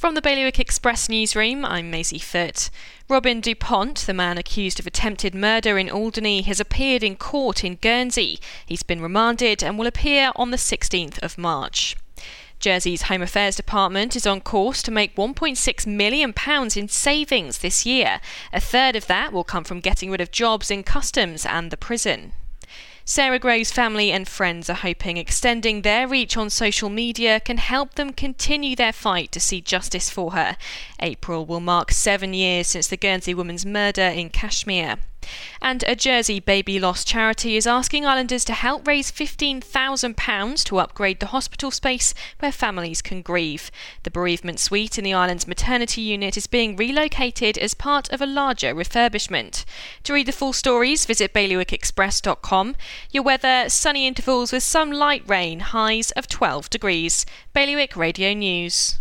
From the Bailiwick Express newsroom, I'm Maisie Foote. Robin DuPont, the man accused of attempted murder in Alderney, has appeared in court in Guernsey. He's been remanded and will appear on the 16th of March. Jersey's Home Affairs Department is on course to make £1.6 million in savings this year. A third of that will come from getting rid of jobs in customs and the prison. Sarah Groves' family and friends are hoping extending their reach on social media can help them continue their fight to see justice for her. April will mark seven years since the Guernsey woman's murder in Kashmir. And a Jersey baby loss charity is asking islanders to help raise £15,000 to upgrade the hospital space where families can grieve. The bereavement suite in the island's maternity unit is being relocated as part of a larger refurbishment. To read the full stories, visit bailiwickexpress.com. Your weather sunny intervals with some light rain, highs of 12 degrees. Bailiwick Radio News.